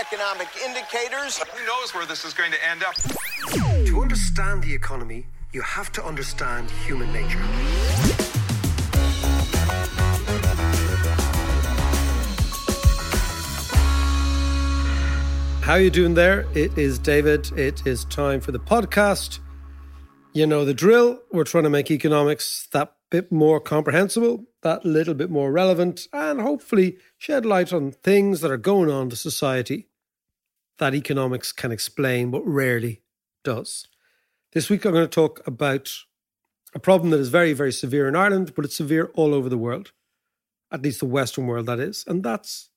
economic indicators. Who knows where this is going to end up? To understand the economy, you have to understand human nature. How you doing there? It is David. It is time for the podcast. You know the drill. We're trying to make economics that bit more comprehensible, that little bit more relevant, and hopefully shed light on things that are going on in society that economics can explain but rarely does. This week I'm going to talk about a problem that is very, very severe in Ireland, but it's severe all over the world, at least the Western world, that is. And that's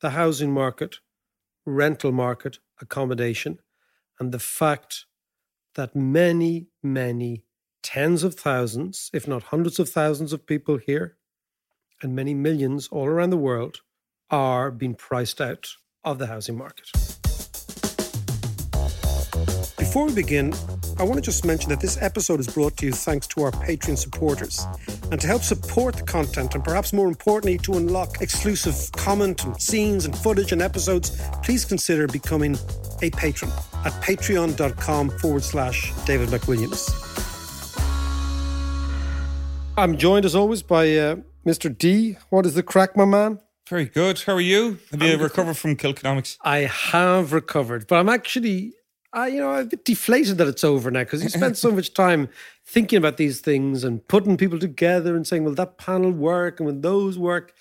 the housing market, rental market, accommodation, and the fact that many, many tens of thousands, if not hundreds of thousands of people here, and many millions all around the world are being priced out of the housing market. Before we begin, I want to just mention that this episode is brought to you thanks to our Patreon supporters. And to help support the content, and perhaps more importantly, to unlock exclusive comment and scenes and footage and episodes, please consider becoming a patron at patreon.com forward slash David McWilliams. I'm joined as always by uh, Mr. D. What is the crack, my man? Very good. How are you? Have you recovered from Kilkenomics? I have recovered, but I'm actually, I you know, I'm a bit deflated that it's over now because you spent so much time thinking about these things and putting people together and saying, "Will that panel work?" and "Will those work?"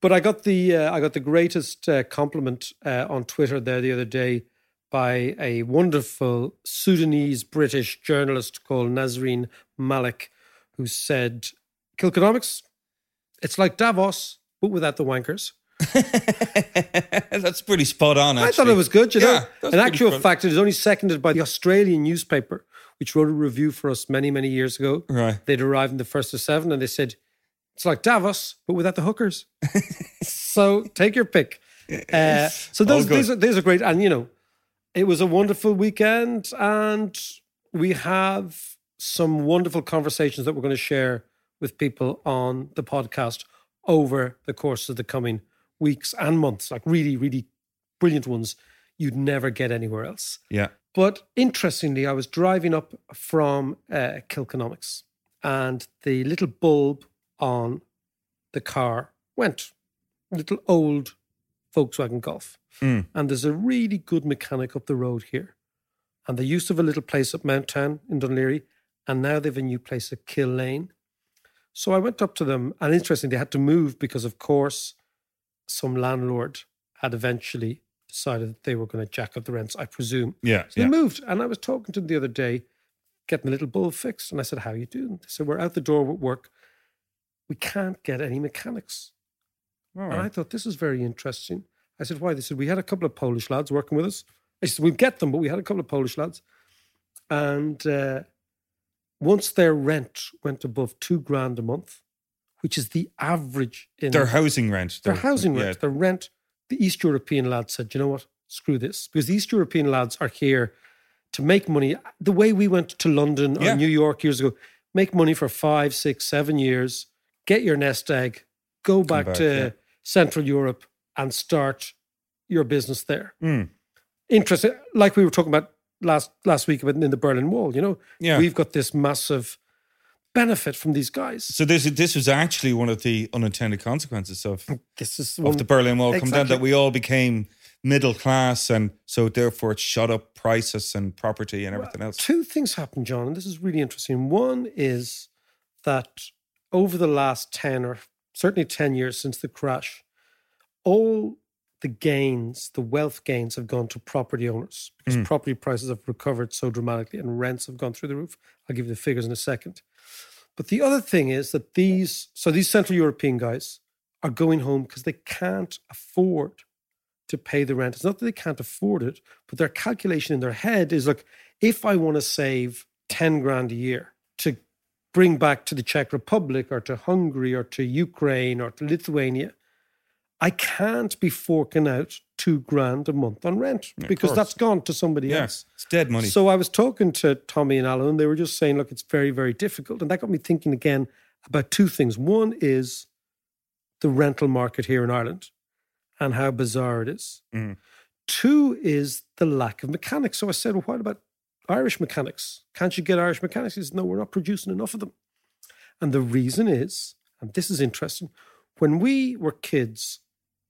But I got the uh, I got the greatest uh, compliment uh, on Twitter there the other day by a wonderful Sudanese British journalist called Nesrine Malik, who said, "Kilkenomics, it's like Davos, but without the wankers." That's pretty spot on. Actually. I thought it was good, you know. Yeah, In actual fact, it is only seconded by the Australian newspaper, which wrote a review for us many, many years ago. Right. They'd arrived in the first of seven and they said, it's like Davos, but without the hookers. so take your pick. Uh, so those, these, are, these are great. And, you know, it was a wonderful weekend and we have some wonderful conversations that we're going to share with people on the podcast over the course of the coming weeks and months, like really, really brilliant ones you'd never get anywhere else. Yeah. But interestingly, I was driving up from uh, Kilkenomics and the little bulb on the car went. Little old Volkswagen Golf. Mm. And there's a really good mechanic up the road here. And they used to have a little place at Mount Town in Dún Laoghaire, and now they've a new place at Kill Lane. So I went up to them, and interestingly, they had to move because, of course, some landlord had eventually decided that they were going to jack up the rents, I presume. Yeah. So yeah. they moved, and I was talking to them the other day, getting a little bulb fixed, and I said, "How are you doing?" They said, "We're out the door with work. We can't get any mechanics." All And I thought this is very interesting. I said, "Why?" They said, "We had a couple of Polish lads working with us." I said, "We get them, but we had a couple of Polish lads, and uh, once their rent went above two grand a month, which is the average in Their housing rent. their housing yeah. rent, their rent. The East European lads said, you know what? Screw this. Because the East European lads are here to make money. The way we went to London Yeah. or New York years ago, make money for five, six, seven years, get your nest egg, go back, back, to yeah. Central Europe and start your business there. Mm. Interesting. Like we were talking about last last week about in the Berlin Wall, you know, Yeah. we've got this massive benefit from these guys. So this this was actually one of the unintended consequences of This is of the Berlin Wall come down that we all became middle class, and so therefore it shot up prices and property and everything else. Two things happen, John, and this is really interesting. One is that over the last 10 or certainly 10 years since the crash, all the gains, the wealth gains have gone to property owners because hmm. property prices have recovered so dramatically and rents have gone through the roof. I'll give you the figures in a second. But the other thing is that these, so these Central European guys are going home because they can't afford to pay the rent. It's not that they can't afford it, but their calculation in their head is like, if I want to save 10 grand a year to bring back to the Czech Republic or to Hungary or to Ukraine or to Lithuania, I can't be forking out two grand a month on rent because that's gone to somebody Yeah, else. it's dead money. So I was talking to Tommy and Alan, and they were just saying, look, it's very, very difficult. And that got me thinking again about two things. One is the rental market here in Ireland and how bizarre it is. Mhm. Two is the lack of mechanics. So I said, well, what about Irish mechanics? Can't you get Irish mechanics? He said, no, we're not producing enough of them. And the reason is, and this is interesting, when we were kids,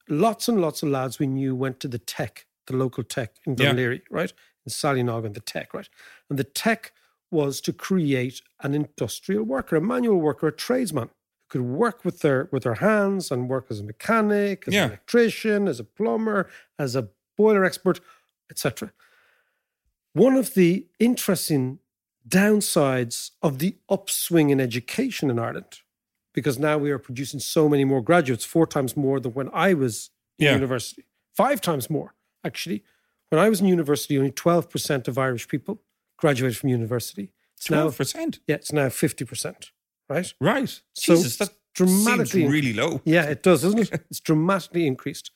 lots and lots of lads we knew went to the tech, the local tech in Yeah. Dún Laoghaire, right? In Sallynoggin, the tech, right? And the tech was to create an industrial worker, a manual worker, a tradesman who could work with their with their hands and work as a mechanic, as Yeah. an electrician, as a plumber, as a boiler expert, etc. One of the interesting downsides of the upswing in education in Ireland, because now we are producing so many more graduates, four times more than when I was in Yeah. university, five times more, actually. When I was in university, only 12% of Irish people graduated from university. It's now, Twelve percent. yeah, it's now 50%, right? Right. So Jesus, that dramatically- seems really low. Yeah, it does, doesn't it? It's dramatically increased.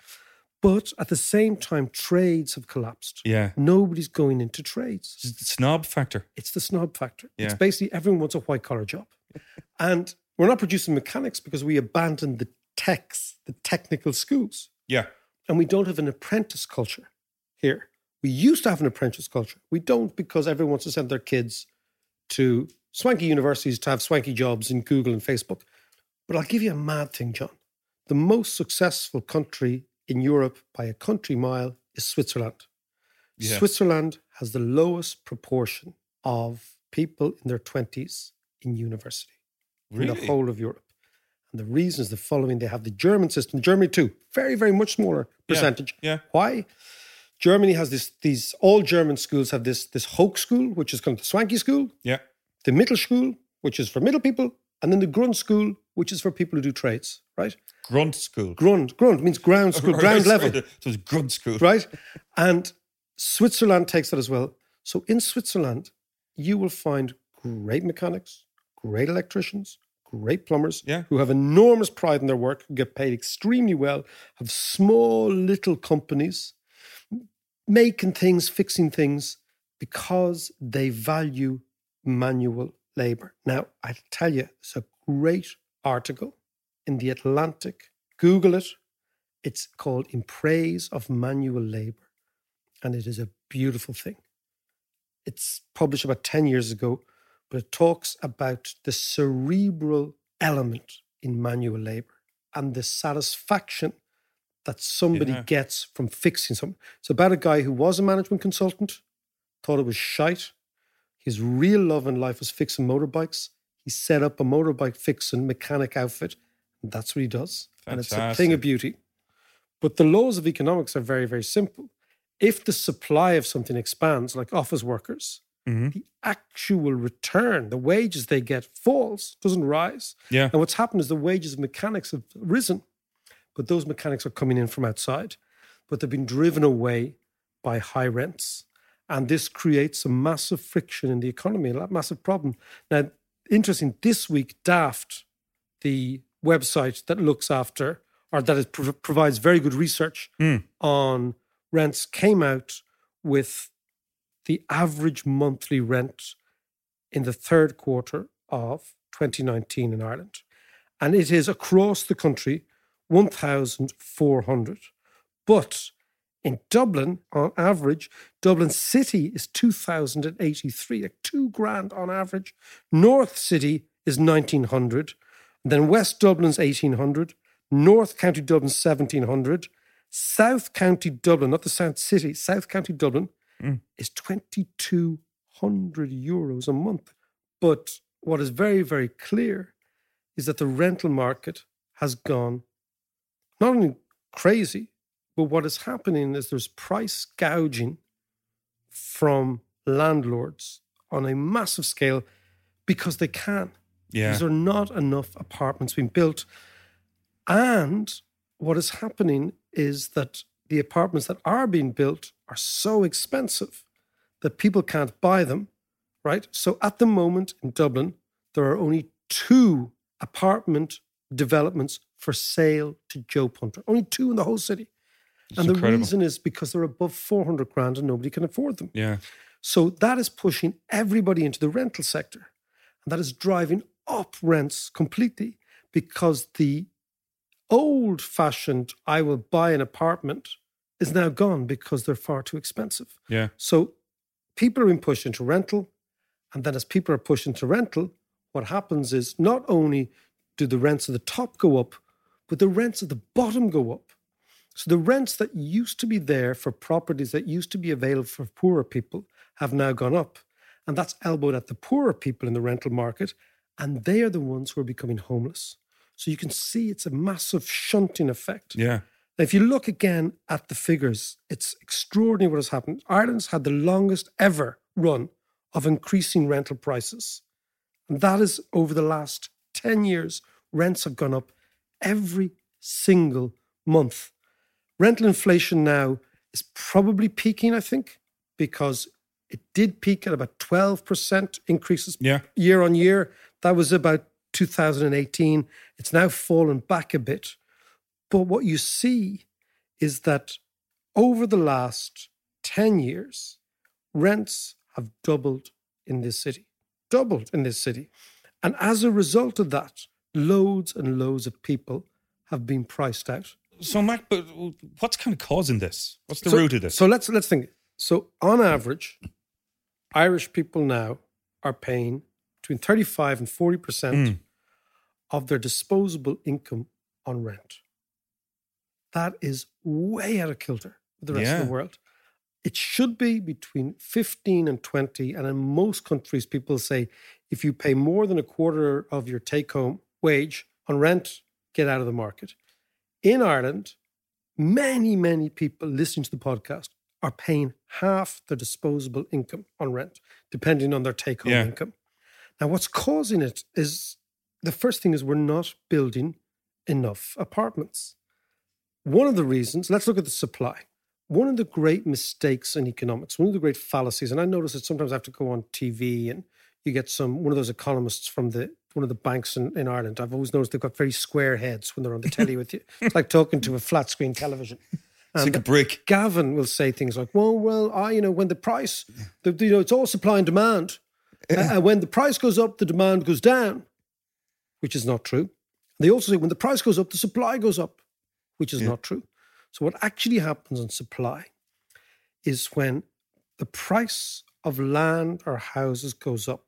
But at the same time, trades have collapsed. Yeah. Nobody's going into trades. It's the snob factor. It's the snob factor. Yeah. It's basically everyone wants a white collar job. and we're not producing mechanics because we abandoned the techs, the technical schools. Yeah. And we don't have an apprentice culture here. We used to have an apprentice culture. We don't because everyone wants to send their kids to swanky universities to have swanky jobs in Google and Facebook. But I'll give you a mad thing, John. The most successful country in Europe by a country mile is Switzerland. Yeah. Switzerland has the lowest proportion of people in their 20s in university in Really? the whole of Europe. And the reason is the following they have the German system, Germany too, very, very much smaller percentage. yeah. Why? Germany has this, these, all German schools have this, this Hoch school, which is kind of the swanky school, Yeah. the middle school, which is for middle people, and then the Grund school, which is for people who do trades, right? Grund school. Grund, Grund means ground school, ground level, So it's Grund school. right? And Switzerland takes that as well. So in Switzerland, you will find great mechanics, great electricians, great plumbers Yeah. who have enormous pride in their work, who get paid extremely well, have small little companies making things, fixing things because they value manual labor. Now, I tell you, it's a great article in the Atlantic. Google it. It's called In Praise of Manual Labor. And it is a beautiful thing. It's published about 10 years ago, but it talks about the cerebral element in manual labor and the satisfaction that somebody Yeah. gets from fixing something. It's about a guy who was a management consultant, thought it was shite. His real love in life was fixing motorbikes. He set up a motorbike fixing mechanic outfit, and that's what he does. And it's a thing of beauty. But the laws of economics are very, very simple. If the supply of something expands, like office workers, Mhm. the actual return, the wages they get falls, doesn't rise. Yeah. And what's happened is the wages of mechanics have risen, but those mechanics are coming in from outside, but they've been driven away by high rents. And this creates a massive friction in the economy, a massive problem. Now, interesting, this week, Daft, the website that looks after or that is, prov- provides very good research on rents, came out with the average monthly rent in the third quarter of 2019 in Ireland. And it is across the country 1,400. But in Dublin, on average, Dublin City is 2,083, like two grand on average. North City is 1,900. Then West Dublin's 1,800. North County Dublin, 1,700. South County Dublin, not the South City, South County Dublin Mm. is 2,200 euros a month. But what is very, very clear is that the rental market has gone not only crazy, but what is happening is there's price gouging from landlords on a massive scale because they can. Yeah. Because there are not enough apartments being built. And what is happening is that the apartments that are being built are so expensive that people can't buy them, right? So at the moment in Dublin, there are only two apartment developments for sale to Joe Punter. Only two in the whole city. and the reason is because they're above 400 grand and nobody can afford them. Yeah. So that is pushing everybody into the rental sector. And that is driving up rents completely because the old fashioned, I will buy an apartment, is now gone because they're far too expensive. Yeah. So people are being pushed into rental. And then as people are pushed into rental, what happens is not only do the rents at the top go up, but the rents at the bottom go up. So the rents that used to be there for properties that used to be available for poorer people have now gone up. And that's elbowed at the poorer people in the rental market. And they are the ones who are becoming homeless. So you can see it's a massive shunting effect. Yeah. Now, if you look again at the figures, it's extraordinary what has happened. Ireland's had the longest ever run of increasing rental prices. And that is over the last 10 years, rents have gone up every single month. Rental inflation now is probably peaking, I think, because it did peak at about 12% increases Yeah. year on year. That was about 2018. It's now fallen back a bit. But what you see is that over the last 10 years, rents have doubled in this city, doubled in this city. And as a result of that, loads and loads of people have been priced out. So, Mac, but what's kind of causing this? What's the so, root of this? So let's let's think. So on average, Irish people now are paying between 35 and 40 percent Mm. of their disposable income on rent. That is way out of kilter with the rest of the world. It should be between 15 and 20. And in most countries, people say if you pay more than a quarter of your take home wage on rent, get out of the market. In Ireland, many, many people listening to the podcast are paying half their disposable income on rent, depending on their take home Yeah. income. Now, what's causing it is the first thing is we're not building enough apartments. One of the reasons, let's look at the supply. One of the great mistakes in economics, one of the great fallacies, and I notice that sometimes I have to go on TV and you get some one of those economists from the one of the banks in, in Ireland. I've always noticed they've got very square heads when they're on the telly with you. It's like talking to a flat screen television. it's like a brick. Gavin will say things like, "Well, well, I, you know, when the price, the, you know, it's all supply and demand. Uh, and when the price goes up, the demand goes down," which is not true. They also say when the price goes up, the supply goes up, which is not true. So what actually happens on supply is when the price of land or houses goes up,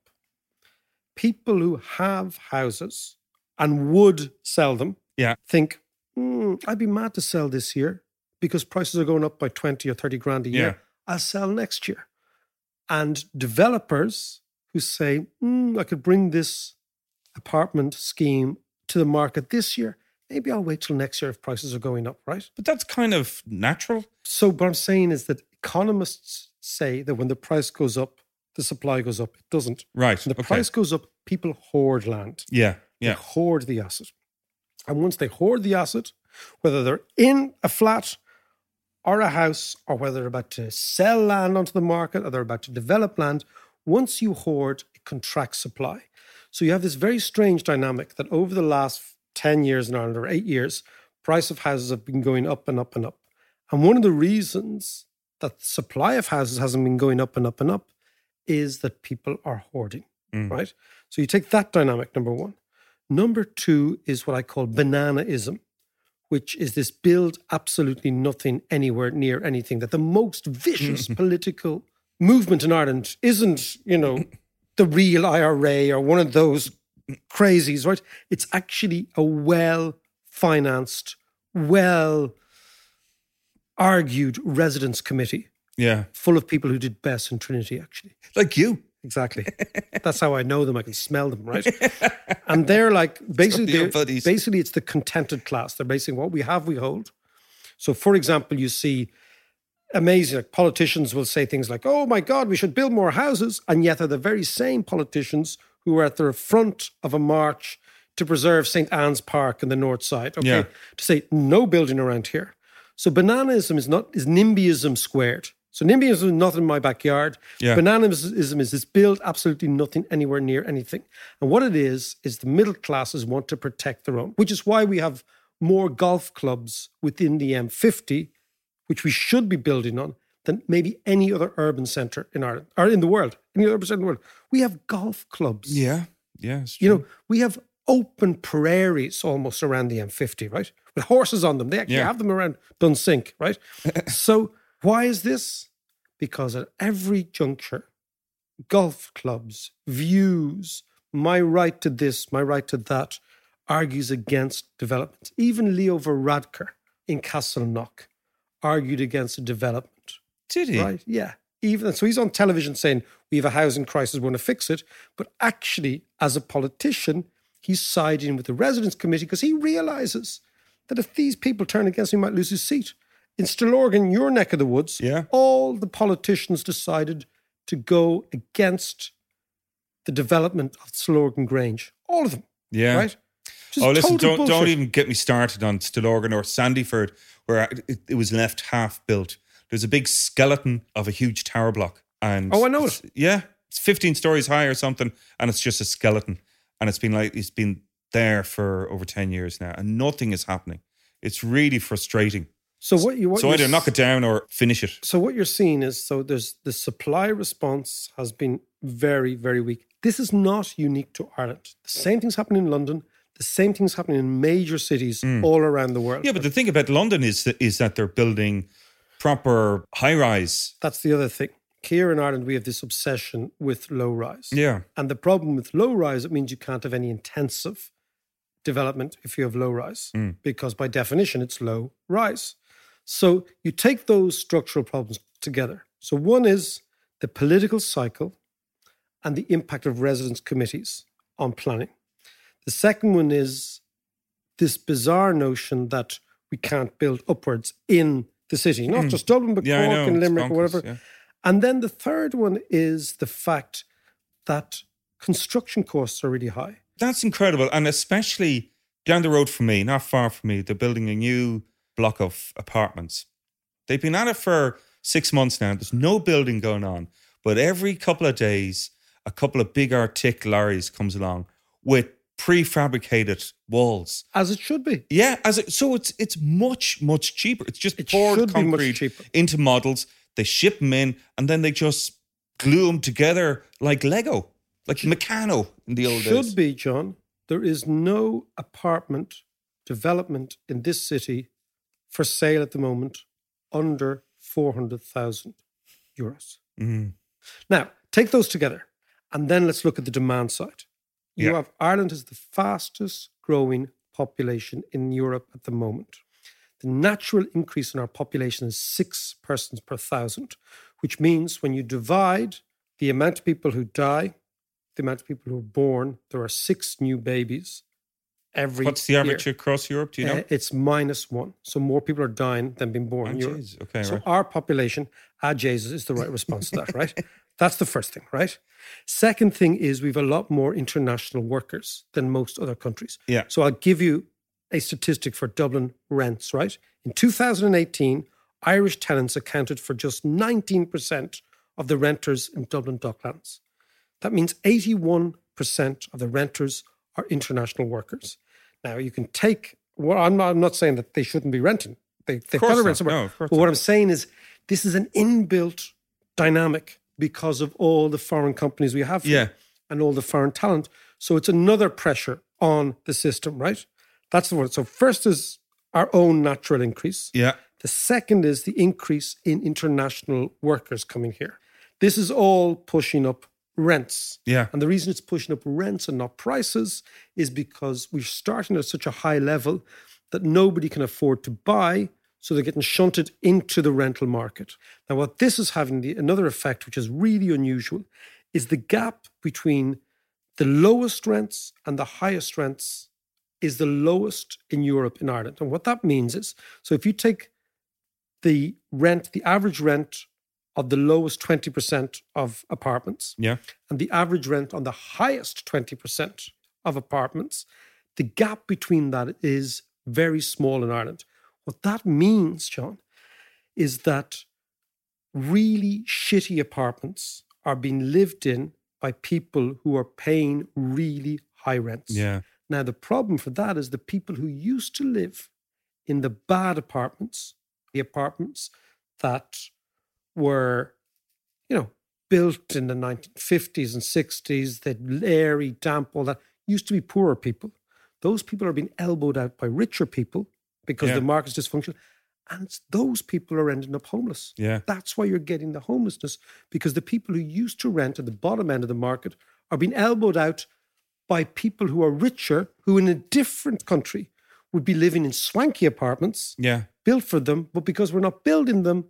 people who have houses and would sell them Yeah. think, "Hmm, I'd be mad to sell this year because prices are going up by 20 or 30 grand a year. Yeah. I'll sell next year. And developers who say, "Hmm, I could bring this apartment scheme to the market this year. Maybe I'll wait till next year if prices are going up, right? But that's kind of natural. So, what I'm saying is that economists say that when the price goes up, the supply goes up. It doesn't. Right. When the okay. price goes up, people hoard land. Yeah. They Yeah. hoard the asset. And once they hoard the asset, whether they're in a flat or a house, or whether they're about to sell land onto the market or they're about to develop land, once you hoard, it contracts supply. So you have this very strange dynamic that over the last 10 years in Ireland or eight years, price of houses have been going up and up and up. And one of the reasons that the supply of houses hasn't been going up and up and up is that people are hoarding, mm. right? So you take that dynamic, number one. Number two is what I call bananaism, which is this build absolutely nothing anywhere near anything. That the most vicious political movement in Ireland isn't, you know, the real IRA or one of those crazies, right? It's actually a well financed, well argued residence committee Yeah. full of people who did best in Trinity, actually. Like you. exactly. That's how I know them. I can smell them, right? and they're like basically, they're- basically, it's the contented class. They're basically what we have, we hold. So, for example, you see amazing like politicians will say things like, "Oh my God, we should build more houses," and yet they're the very same politicians who are at the front of a march to preserve St Anne's Park in the north side. Okay, Yeah. to say no building around here. So bananaism is not is NIMBYism squared. So NIMBYism is nothing in my backyard. Yeah. Bananaism is this build absolutely nothing anywhere near anything. And what it is is the middle classes want to protect their own, which is why we have more golf clubs within the M50, which we should be building on, than maybe any other urban centre in Ireland or in the world. Any other urban centre in the world. We have golf clubs. Yeah. Yeah. You know, we have open prairies almost around the M50, right? With horses on them. They actually Yeah. have them around Dunsink, right? so why is this? Because at every juncture, golf clubs, views, my right to this, my right to that, argues against development. Even Leo Varadkar in Castleknock argued against a development. Did he? Right? Yeah. Even so, he's on television saying we have a housing crisis, we want to fix it. But actually, as a politician, he's siding with the residents' committee because he realizes that if these people turn against him, he might lose his seat. In Stillorgan, your neck of the woods, Yeah. all the politicians decided to go against the development of Stillorgan Grange. All of them. Yeah. Right? Just oh, listen! Don't don't even get me started on Stillorgan or Sandyford, where it, it was left half built. There's a big skeleton of a huge tower block, and Oh, I know it's- Yeah, it's 15 stories high or something, and it's just a skeleton, and it's been like it's been there for over 10 years now, and nothing is happening. It's really frustrating. So what you what so either knock it down or finish it. So what you're seeing is so there's the supply response has been very very weak. This is not unique to Ireland. The same things happen in London. The same things happening in major cities mm. all around the world. Yeah, but the thing about London is that, is that they're building proper high rise. that's the other thing. Here in Ireland, we have this obsession with low rise. Yeah. And the problem with low rise, it means you can't have any intensive development if you have low rise, hmm. because by definition, it's low rise. So you take those structural problems together. So one is the political cycle and the impact of residence committees on planning. The second one is this bizarre notion that we can't build upwards in the city, not hmm. just Dublin, but Yeah, Cork and Limerick or bonkers, whatever. yeah. And then the third one is the fact that construction costs are really high. That's incredible. And especially down the road from me, not far from me, they're building a new block of apartments. They've been at it for six months now. There's no building going on. But every couple of days, a couple of big Arctic lorries comes along with prefabricated walls. As it should be. Yeah, as it, so it's it's much much cheaper. It's just It poured should be much concrete into models. They ship them in, and then they just glue them together like Lego, like Meccano in the old should days. Should be, John. There is no apartment development in this city for sale at the moment under 400,000 euros. Mm. Now, take those together and then let's look at the demand side. You Yeah. have Ireland is the fastest growing population in Europe at the moment. The natural increase in our population is six persons per thousand, which means when you divide the amount of people who die, the amount of people who are born, there are six new babies every What's the average across Europe? Do you know? Uh, it's minus one. So more people are dying than being born Oh, in Europe. Okay, so right. our population, ah, Jesus, is the right response to that, right? That's the first thing, right? Second thing is we've a lot more international workers than most other countries. Yeah. So I'll give you a statistic for Dublin rents, right? In 2018, Irish tenants accounted for just 19% of the renters in Dublin Docklands. That means 81% of the renters are international workers. Now, you can take, well, I'm not, I'm not saying that they shouldn't be renting. They, they've got to rent somewhere. No, of course but what I'm saying is this is an inbuilt dynamic because of all the foreign companies we have here Yeah. and all the foreign talent. So it's another pressure on the system, right? That's the one. So first is our own natural increase. Yeah. The second is the increase in international workers coming here. This is all pushing up rents. Yeah. And the reason it's pushing up rents and not prices is because we're starting at such a high level that nobody can afford to buy. So they're getting shunted into the rental market. Now, what this is having the, another effect, which is really unusual, is the gap between the lowest rents and the highest rents is the lowest in Europe in Ireland. And what that means is so if you take the rent, the average rent of the lowest 20% of apartments Yeah. and the average rent on the highest 20% of apartments, the gap between that is very small in Ireland. What that means, John, is that really shitty apartments are being lived in by people who are paying really high rents. Yeah. Now, the problem for that is the people who used to live in the bad apartments, the apartments that were, you know, built in the 1950s and 60s, the airy, damp, all that, used to be poorer people. Those people are being elbowed out by richer people because Yeah. the market's dysfunctional. And those people are ending up homeless. Yeah. That's why you're getting the homelessness because the people who used to rent at the bottom end of the market are being elbowed out by people who are richer, who in a different country would be living in swanky apartments Yeah. built for them. But because we're not building them,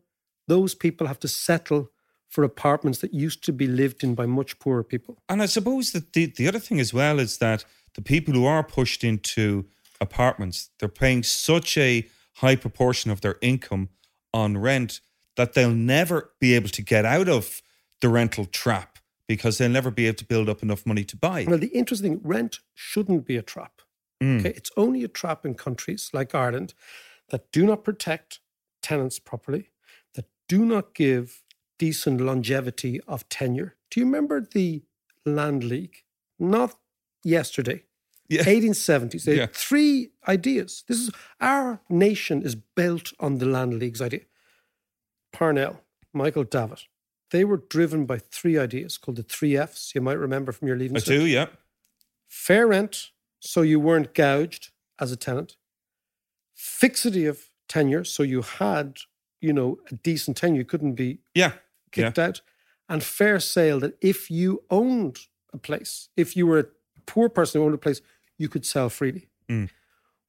those people have to settle for apartments that used to be lived in by much poorer people. And I suppose that the, the other thing as well is that the people who are pushed into apartments, they're paying such a high proportion of their income on rent that they'll never be able to get out of the rental trap because they'll never be able to build up enough money to buy. Well, the interesting rent shouldn't be a trap. Mm. Okay, it's only a trap in countries like Ireland that do not protect tenants properly, that do not give decent longevity of tenure. Do you remember the Land League? Not yesterday. Yeah. 1870s. They Yeah. had three ideas. This is our nation is built on the Land League's idea. Parnell, Michael Davitt, they were driven by three ideas called the three Fs. You might remember from your leaving I do, yeah. fair rent, so you weren't gouged as a tenant, fixity of tenure, so you had, you know, a decent tenure, you couldn't be Yeah. Yeah. kicked out, and fair sale that if you owned a place, if you were a poor person who owned a place, you could sell freely. Mm.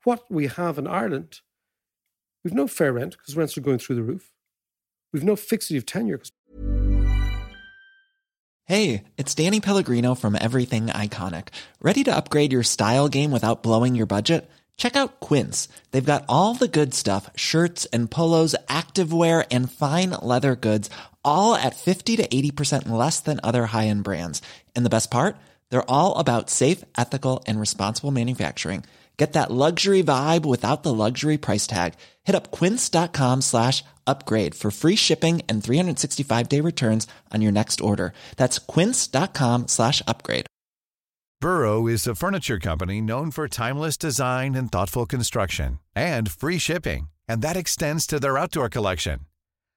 What we have in Ireland, we've no fair rent because rents are going through the roof. We've no fixity of tenure because Hey, it's Danny Pellegrino from Everything Iconic. Ready to upgrade your style game without blowing your budget? Check out Quince. They've got all the good stuff shirts and polos, activewear, and fine leather goods, all at 50 to 80% less than other high end brands. And the best part? They're all about safe, ethical, and responsible manufacturing. Get that luxury vibe without the luxury price tag. Hit up quince.com slash upgrade for free shipping and 365 day returns on your next order. That's quince.com slash upgrade. Burrow is a furniture company known for timeless design and thoughtful construction and free shipping, and that extends to their outdoor collection.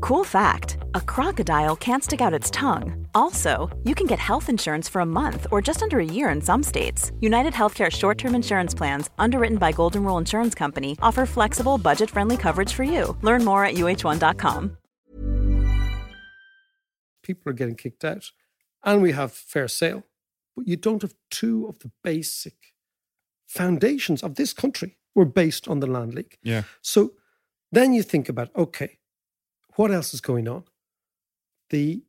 Cool fact a crocodile can't stick out its tongue. Also, you can get health insurance for a month or just under a year in some states. United Healthcare short term insurance plans, underwritten by Golden Rule Insurance Company, offer flexible, budget friendly coverage for you. Learn more at uh1.com. people are getting kicked out, and we have fair sale, but you don't have two of the basic foundations of this country were based on the land league. Yeah. So then you think about okay, what else is going on? The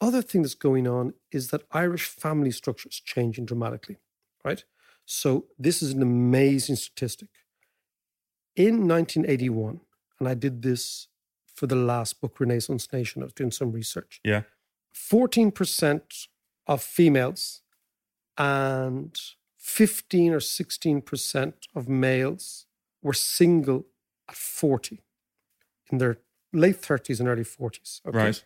other thing that's going on is that Irish family structure is changing dramatically, right? So this is an amazing statistic. In 1981, and I did this for the last book, Renaissance Nation, I was doing some research. Yeah. 14% of females and 15 or 16% of males were single at 40 in their late 30s and early 40s. okay? Right.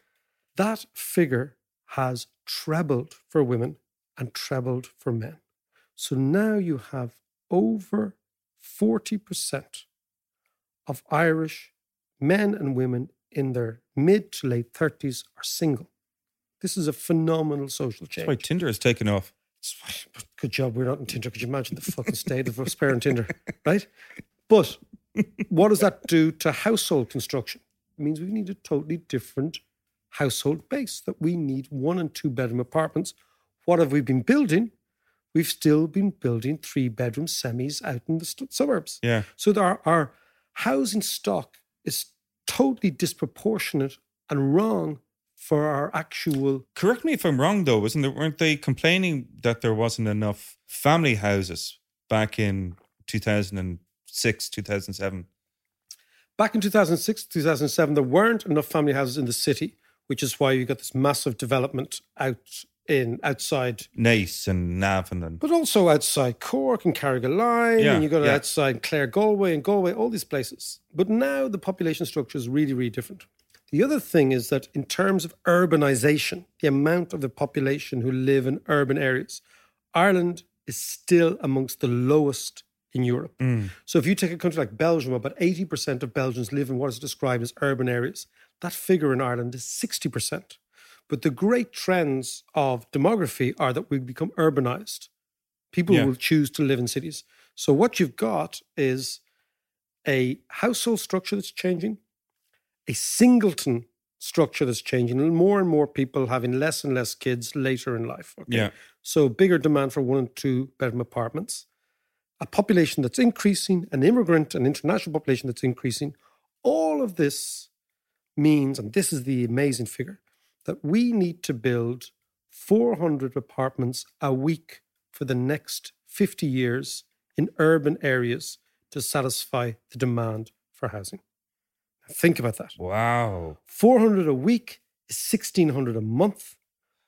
That figure has trebled for women and trebled for men. So now you have over 40% of Irish men and women in their mid to late 30s are single. This is a phenomenal social change. That's why Tinder has taken off. It's fine, but Good job we're not in Tinder. Could you imagine the fucking state of us in Tinder, right? But what does that do to household construction? Means we need a totally different household base, that we need one and two bedroom apartments. What have we been building? We've still been building three bedroom semis out in the st- suburbs. Yeah. So our, our housing stock is totally disproportionate and wrong for our actual. Correct me if I'm wrong, though. Wasn't there? Weren't they complaining that there wasn't enough family houses back in 2006, 2007? Back in 2006, 2007, there weren't enough family houses in the city, which is why you got this massive development out in outside Naas and Navan and but also outside Cork and Carrigaline, Yeah, and you got it yeah. outside Claregalway and Galway, all these places. But now the population structure is really, really different. The other thing is that in terms of urbanization, the amount of the population who live in urban areas, Ireland is still amongst the lowest in Europe. Mm. So if you take a country like Belgium, about 80% of Belgians live in what is described as urban areas. That figure in Ireland is 60%. But the great trends of demography are that we become urbanized. People Yeah. will choose to live in cities. So what you've got is a household structure that's changing, a singleton structure that's changing, and more and more people having less and less kids later in life. okay? Yeah. So bigger demand for one and two bedroom apartments, a population that's increasing, an immigrant and international population that's increasing. All of this means, and this is the amazing figure, that we need to build 400 apartments a week for the next 50 years in urban areas to satisfy the demand for housing. Now think about that. wow. 400 a week is 1600 a month.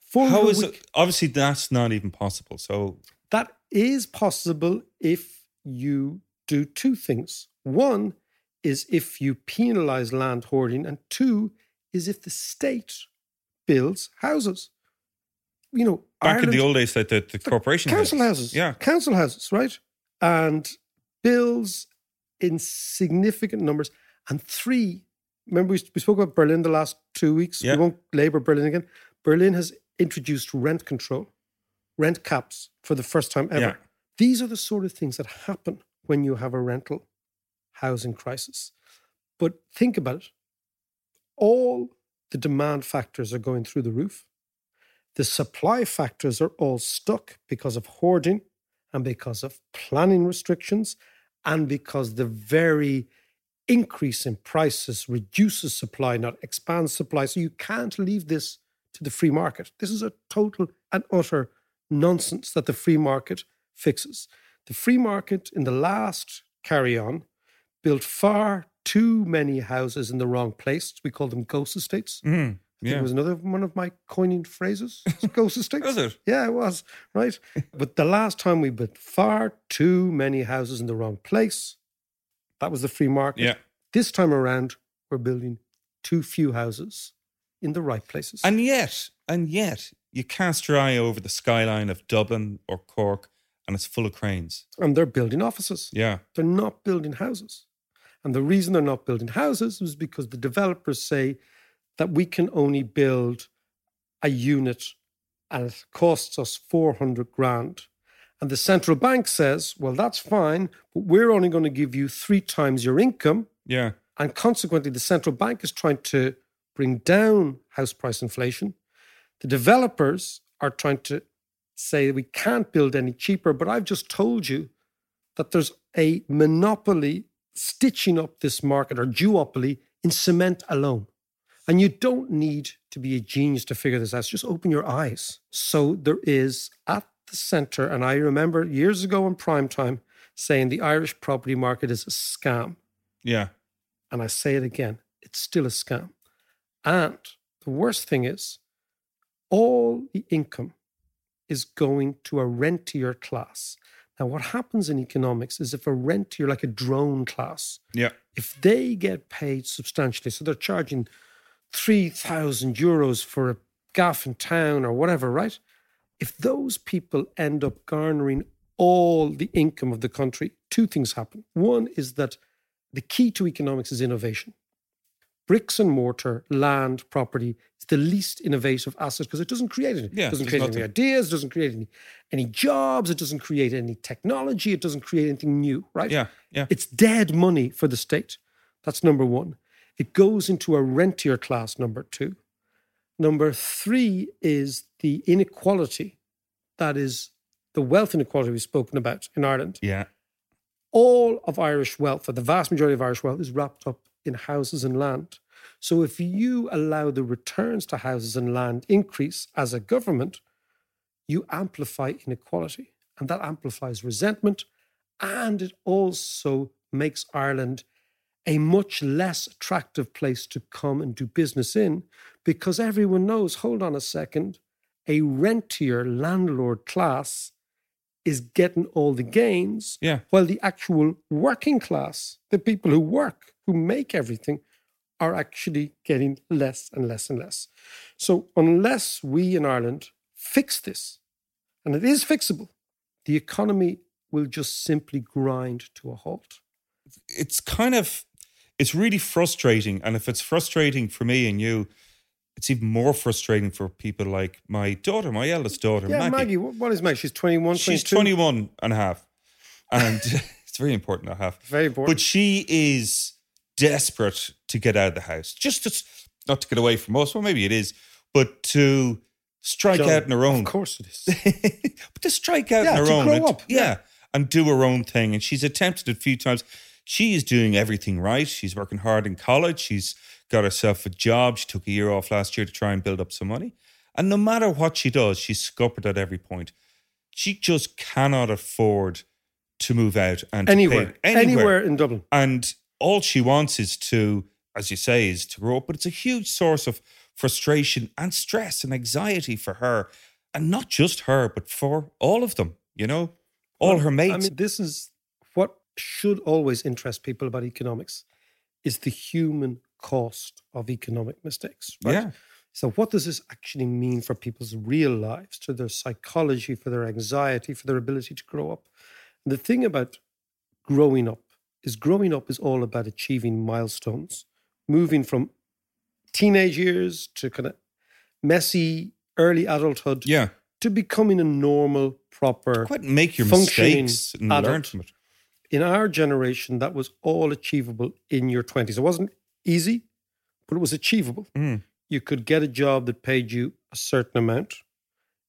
400 How week- it? Obviously, that's not even possible. So That is possible if you do two things. One is if you penalize land hoarding, and two is if the state builds houses. You know, back in the old days, that the, the uh, corporation council houses. houses. Yeah. Council houses, right? And builds in significant numbers. And three, remember we, we spoke about Berlin the last two weeks. Yeah. We won't labor Berlin again. Berlin has introduced rent control, rent caps for the first time ever. Yeah. These are the sort of things that happen when you have a rental housing crisis. But think about it. All the demand factors are going through the roof. The supply factors are all stuck because of hoarding and because of planning restrictions and because the very increase in prices reduces supply, not expands supply. So you can't leave this to the free market. This is a total and utter nonsense that the free market fixes. The free market in the last carry on built far too many houses in the wrong place. We call them ghost estates. Mhm. I think it was another one of my coining phrases. Ghost estates. Was it? Yeah, it was. Right. but the last time we built far too many houses in the wrong place. That was the free market. Yeah. This time around, we're building too few houses in the right places. And yet, and yet, you cast your eye over the skyline of Dublin or Cork, and it's full of cranes. and they're building offices. Yeah. They're not building houses. And the reason they're not building houses is because the developers say that we can only build a unit and it costs us 400 grand. And the central bank says, well, that's fine, but we're only going to give you three times your income. Yeah. And consequently, the central bank is trying to bring down house price inflation. The developers are trying to say we can't build any cheaper, but I've just told you that there's a monopoly stitching up this market or duopoly in cement alone. And you don't need to be a genius to figure this out. Just open your eyes. So there is at the center, and I remember years ago in prime time saying the Irish property market is a scam. Yeah. And I say it again, it's still a scam. And the worst thing is, all the income is going to a rentier class. Now, what happens in economics is if a rentier, like a drone class, Yeah. if they get paid substantially, so they're charging 3,000 euros for a gaff in town or whatever, right? If those people end up garnering all the income of the country, two things happen. One is that the key to economics is innovation. Bricks and mortar, land, property is the least innovative asset because it doesn't create any. Yeah, it doesn't create any nothing. ideas, doesn't create any any jobs, it doesn't create any technology, it doesn't create anything new, right? Yeah, yeah. It's dead money for the state. That's number one. It goes into a rentier class, number two. Number three is the inequality that is the wealth inequality we've spoken about in Ireland Yeah. All of Irish wealth, or the vast majority of Irish wealth, is wrapped up in houses and land. So if you allow the returns to houses and land increase as a government, you amplify inequality. And that amplifies resentment. And it also makes Ireland a much less attractive place to come and do business in because everyone knows hold on a second, a rentier landlord class is getting all the gains Yeah. while the actual working class, the people who work, who make everything, are actually getting less and less and less. So, unless we in Ireland fix this, and it is fixable, the economy will just simply grind to a halt. it's kind of it's really frustrating and if it's frustrating for me and you it's even more frustrating for people like my daughter my eldest daughter Yeah, maggie, Maggie, what, is Maggie? She's 21, she's 22? 21 and a half and it's very important to have Very important. but she is desperate to get out of the house just to not to get away from us well maybe it is but to strike John, out on her own Of course it is. but to strike out Yeah, on her to own. grow and- up, Yeah, yeah. and do her own thing. And she's attempted it a few times. She is doing everything right. She's working hard in college. She's got herself a job. She took a year off last year to try and build up some money. And no matter what she does, she's scuppered at every point. She just cannot afford to move out and to anywhere, anywhere in Dublin. and all she wants is to, as you say, is to grow up. But it's a huge source of frustration and stress and anxiety for her. And not just her, but for all of them, you know, all her mates. I mean, this is what should always interest people about economics is the human cost of economic mistakes. Right? Yeah. So, what does this actually mean for people's real lives, to their psychology, for their anxiety, for their ability to grow up? And the thing about growing up is growing up is all about achieving milestones, moving from teenage years to kind of messy early adulthood yeah. to becoming a normal, proper, Quite make your functioning mistakes and adult. learn from it. In our generation, that was all achievable in your 20s. It wasn't easy, but it was achievable. Mm. You could get a job that paid you a certain amount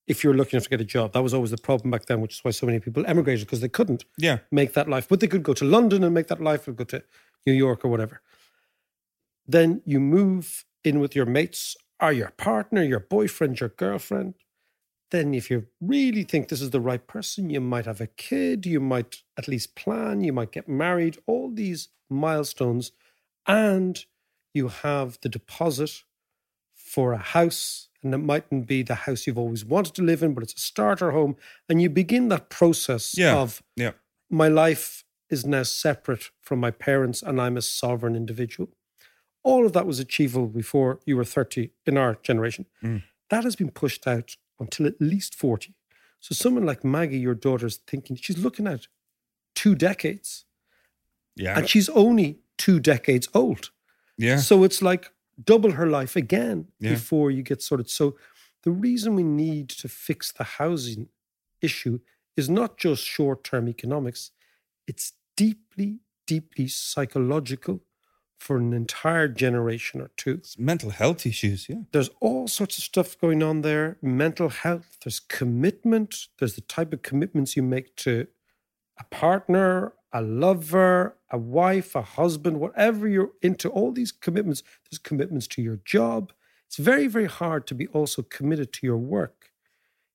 if you were lucky enough to get a job. That was always the problem back then, which is why so many people emigrated because they couldn't Yeah. make that life. But they could go to London and make that life or go to New York or whatever. Then you move in with your mates or your partner, your boyfriend, your girlfriend. Then, if you really think this is the right person, you might have a kid, you might at least plan, you might get married, all these milestones. And you have the deposit for a house. And it mightn't be the house you've always wanted to live in, but it's a starter home. And you begin that process Yeah. of Yeah. my life is now separate from my parents and I'm a sovereign individual. All of that was achievable before you were 30 in our generation. Mm. That has been pushed out until at least 40. So someone like Maggie, your daughter's thinking, she's looking at two decades Yeah. and she's only two decades old. yeah. So it's like double her life again Yeah. before you get sorted. So the reason we need to fix the housing issue is not just short term economics, it's deeply, deeply psychological for an entire generation or two. Mental health issues. Yeah. There's all sorts of stuff going on there mental health, there's commitment, there's the type of commitments you make to a partner, a lover, a wife, a husband, whatever you're into, all these commitments. There's commitments to your job. It's very, very hard to be also committed to your work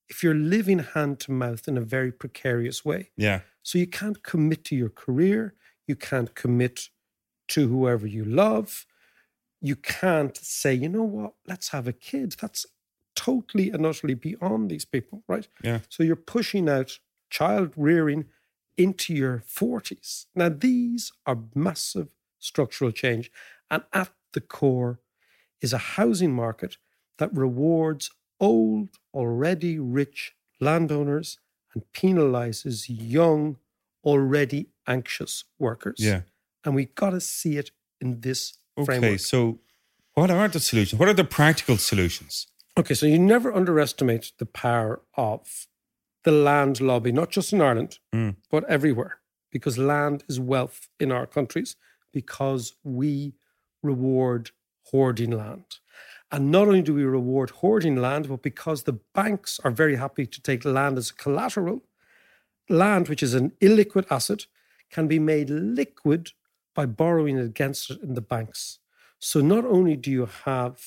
if you're living hand to mouth in a very precarious way. Yeah. So you can't commit to your career. You can't commit to whoever you love. You can't say, you know what, let's have a kid. That's totally and utterly beyond these people, right? Yeah. So you're pushing out child rearing into your 40s. Now, these are massive structural change. And at the core is a housing market that rewards old, already rich landowners and penalizes young, already anxious workers. Yeah. And we got to see it in this Okay. framework. So What are the solutions? What are the practical solutions? Okay, so you never underestimate the power of the land lobby, not just in Ireland, Mm. but everywhere, because land is wealth in our countries, because we reward hoarding land. And not only do we reward hoarding land, but because the banks are very happy to take land as collateral, land, which is an illiquid asset, can be made liquid by borrowing against it in the banks. So not only do you have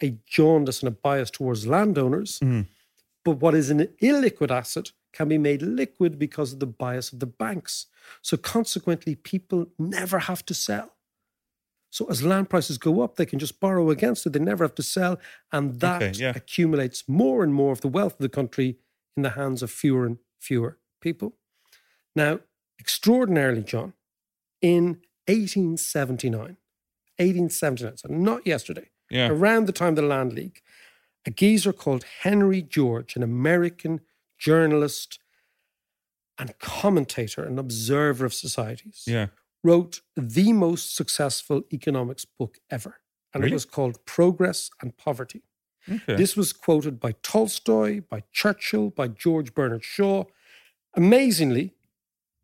a jaundice and a bias towards landowners, but what is an illiquid asset can be made liquid because of the bias of the banks. So consequently, people never have to sell. So as land prices go up, they can just borrow against it. They never have to sell. And that Okay, yeah. accumulates more and more of the wealth of the country in the hands of fewer and fewer people. Now, extraordinarily, John, in 1879, 1879, so not yesterday, Yeah. around the time of the Land League, a geezer called Henry George, an American journalist and commentator and observer of societies, Yeah. wrote the most successful economics book ever. And Really? it was called Progress and Poverty. Okay. This was quoted by Tolstoy, by Churchill, by George Bernard Shaw. Amazingly,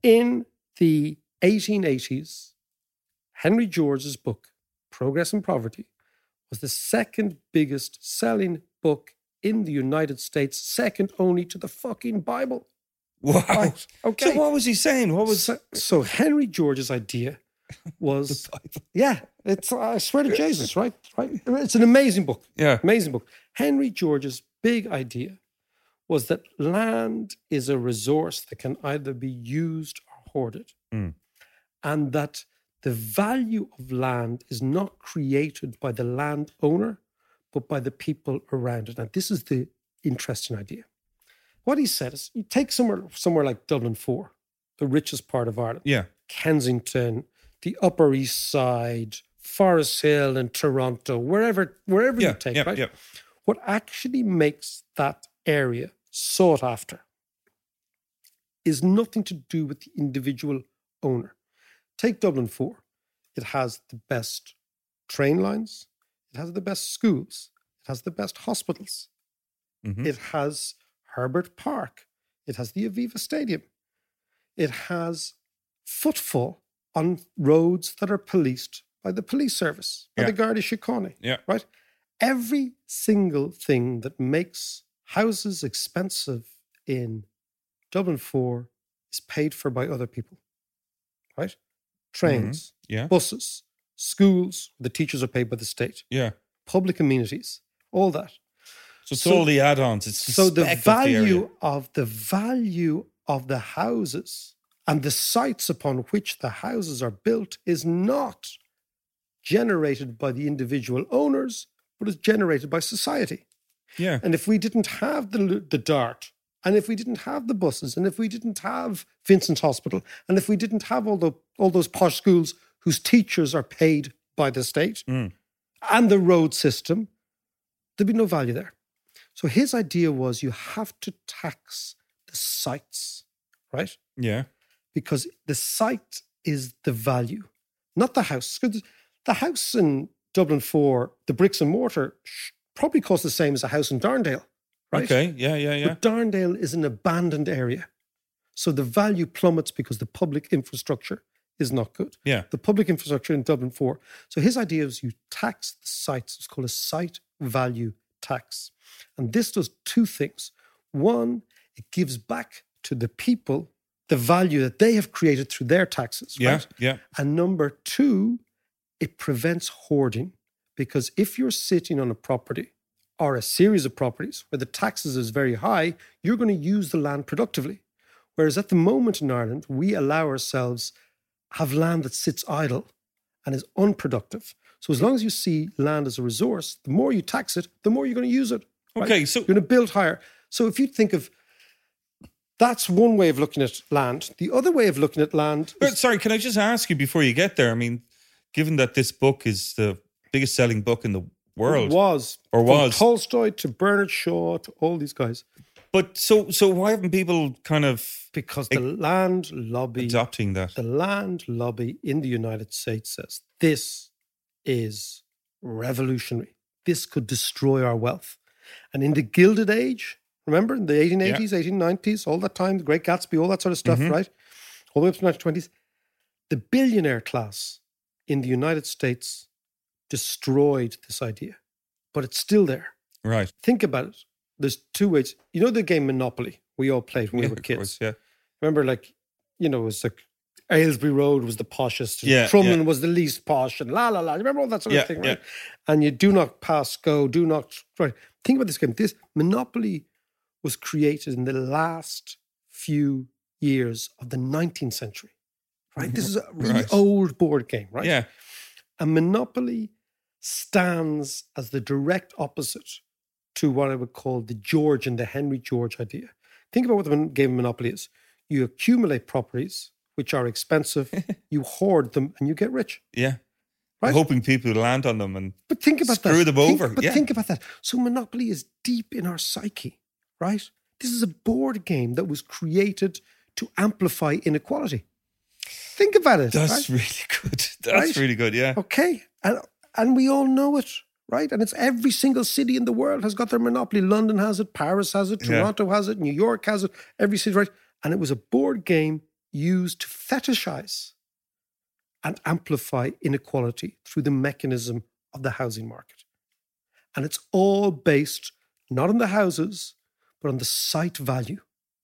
in the 1880s, Henry George's book, Progress and Poverty, was the second biggest selling book in the United States, second only to the fucking Bible. wow. Okay. So what was he saying? What was So, so Henry George's idea was, yeah, it's I swear to Jesus, right, right. It's an amazing book. Yeah. amazing book. Henry George's big idea was that land is a resource that can either be used or hoarded, Mm. and that the value of land is not created by the landowner, but by the people around it. Now, this is the interesting idea. What he said is, you take somewhere somewhere like Dublin Four, the richest part of Ireland. Yeah. Kensington, the Upper East Side, Forest Hill, and Toronto, wherever wherever Yeah. you take, yeah. right? Yeah. What actually makes that area sought after is nothing to do with the individual owner. Take Dublin 4. It has the best train lines, it has the best schools, it has the best hospitals, Mhm. it has Herbert Park, it has the Aviva Stadium, it has footfall on roads that are policed by the police service, by Yeah. the Garda Síochána Yeah. right? Every single thing that makes houses expensive in Dublin 4 is paid for by other people, right? Trains, Yeah. buses, schools, the teachers are paid by the state, Yeah. public amenities, all that. So it's So- all the add-ons. It's the So the spec of the value of the value of the houses and the sites upon which the houses are built is not generated by the individual owners, but is generated by society. Yeah. And if we didn't have the the dart, and if we didn't have the buses, and if we didn't have Vincent's Hospital, and if we didn't have all the all those posh schools whose teachers are paid by the state, Mm. and the road system, there'd be no value there. So his idea was you have to tax the sites, right? Yeah. Because the site is the value, not the house. the house in Dublin 4, the bricks and mortar, probably cost the same as a house in Darndale, right? Okay. Yeah. Yeah. Yeah. But Darndale is an abandoned area. So the value plummets because the public infrastructure is not good. Yeah. The public infrastructure in Dublin 4. So his idea is you tax the sites. It's called a site value tax. And this does two things. One, it gives back to the people the value that they have created through their taxes. Yeah. right? Yeah. And number two, it prevents hoarding because if you're sitting on a property or a series of properties where the taxes is very high, you're going to use the land productively. Whereas at the moment in Ireland, we allow ourselves have land that sits idle and is unproductive. So as long as you see land as a resource, the more you tax it, the more you're going to use it. right? Okay, so- you're going to build higher. So if you think of that's one way of looking at land. The other way of looking at land But sorry, can I just ask you before you get there? I mean, given that this book is the biggest selling book in the world, was or was Tolstoy to Bernard Shaw to all these guys But so so why haven't people kind of because the land lobby adopting that? the land lobby in the United States says this is revolutionary. This could destroy our wealth. And in the Gilded Age, remember in the 1880s, 1890s, all that time, the Great Gatsby, all that sort of stuff, Mhm. right? All the way up to the 1920s, the billionaire class in the United States destroyed this idea, but it's still there. Right. Think about it. There's two ways. You know the game Monopoly we all played when Yeah, we were kids. course, yeah. Remember, like, you know, it was like Aylesbury Road was the poshest, and Yeah, Crumlin yeah. was the least posh, and la la la. Remember all that sort Yeah, of thing, right? And you do not pass go, do not right. Think about this game. This Monopoly was created in the last few years of the 19th century. Right? This is a mm-hmm. really Right. old board game, right? Yeah. And Monopoly stands as the direct opposite to what I would call the George and the Henry George idea. Think about what the game of Monopoly is. You accumulate properties, which are expensive, you hoard them, and you get rich. Yeah. Right. Hoping people land on them and But think about that. Screw them Think- over, But yeah. think about that. So Monopoly is deep in our psyche, right? This is a board game that was created to amplify inequality. Think about it. that's right? really good. That's Right? really good. Yeah. Okay. And and we all know it, right? And it's every single city in the world has got their monopoly. London has it, Paris has it, Yeah. Toronto has it, New York has it, every city, right? And it was a board game used to fetishize and amplify inequality through the mechanism of the housing market. And it's all based not on the houses, but on the site value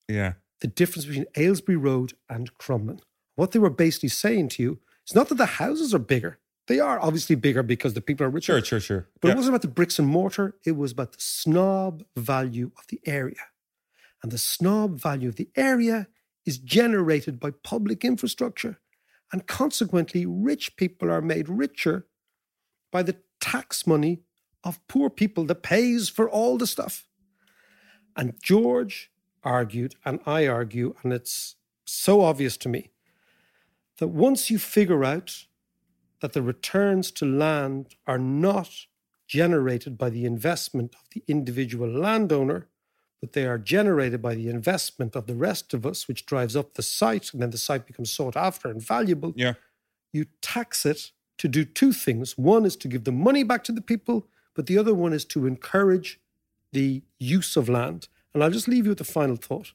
Yeah. the difference between Aylesbury Road and Crumlin. What they were basically saying to you is not that the houses are bigger. They are obviously bigger because the people are richer. Sure, sure, sure. But Yeah. it wasn't about the bricks and mortar, it was about the snob value of the area. And the snob value of the area is generated by public infrastructure. And consequently, rich people are made richer by the tax money of poor people that pays for all the stuff. And George argued, and I argue, and it's so obvious to me, that once you figure out that the returns to land are not generated by the investment of the individual landowner, but they are generated by the investment of the rest of us, which drives up the site, and then the site becomes sought after and valuable. Yeah. You tax it to do two things. One is to give the money back to the people, but the other one is to encourage the use of land. And I'll just leave you with the final thought.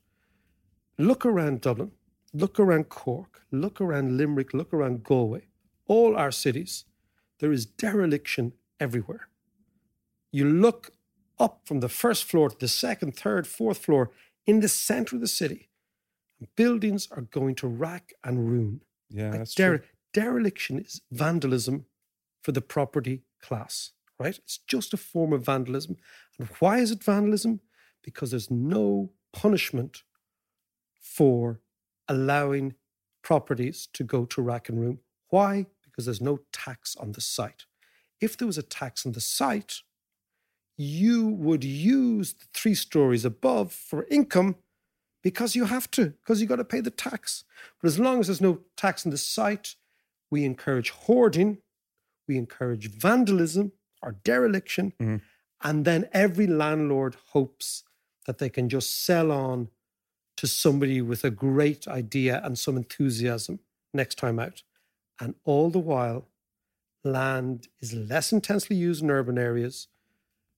Look around Dublin, look around Cork, look around Limerick, look around Galway, all our cities. There is dereliction everywhere. You look up from the first floor to the second, third, fourth floor in the center of the city. Buildings are going to rack and ruin. Yeah, Like that's dere- true. dereliction is vandalism for the property class, right? It's just a form of vandalism. And why is it vandalism? Because there's no punishment for allowing properties to go to rack and ruin. Why? Because there's no tax on the site. If there was a tax on the site, you would use the three stories above for income because you have to, because you got to pay the tax. But as long as there's no tax on the site, we encourage hoarding, we encourage vandalism or dereliction, Mhm. and then every landlord hopes that they can just sell on to somebody with a great idea and some enthusiasm next time out. And all the while, land is less intensely used in urban areas.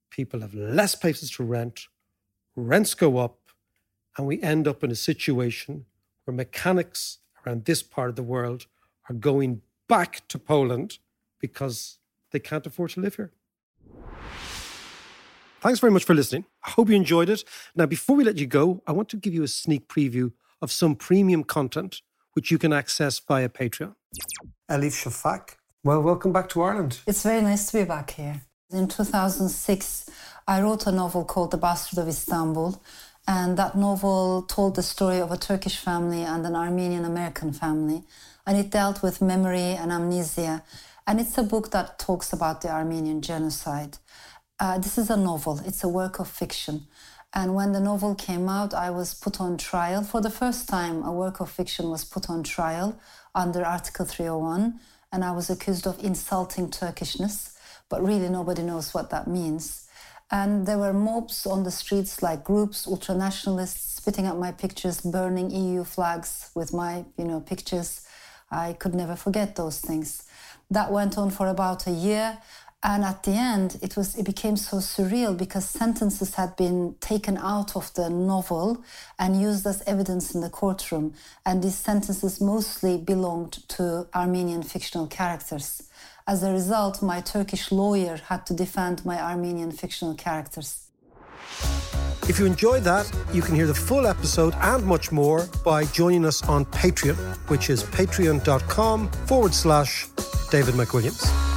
People have less places to rent. Rents go up. And we end up in a situation where mechanics around this part of the world are going back to Poland because they can't afford to live here. Thanks very much for listening. I hope you enjoyed it. Now, before we let you go, I want to give you a sneak preview of some premium content which you can access via Patreon. Elif Shafak, well, welcome back to Ireland. It's very nice to be back here. In 2006, I wrote a novel called The Bastard of Istanbul, and that novel told the story of a Turkish family and an Armenian American family, and it dealt with memory and amnesia. And it's a book that talks about the Armenian genocide. Uh, this is a novel, it's a work of fiction. And when the novel came out, I was put on trial. For the first time, a work of fiction was put on trial under Article 301, and I was accused of insulting Turkishness, but really nobody knows what that means. And there were mobs on the streets, like groups, ultranationalists, spitting up my pictures, burning EU flags with my, you know, pictures. I could never forget those things. That went on for about a year, And at the end, it was it became so surreal because sentences had been taken out of the novel and used as evidence in the courtroom. And these sentences mostly belonged to Armenian fictional characters. As a result, my Turkish lawyer had to defend my Armenian fictional characters. If you enjoyed that, you can hear the full episode and much more by joining us on Patreon, which is patreon.com forward slash David McWilliams.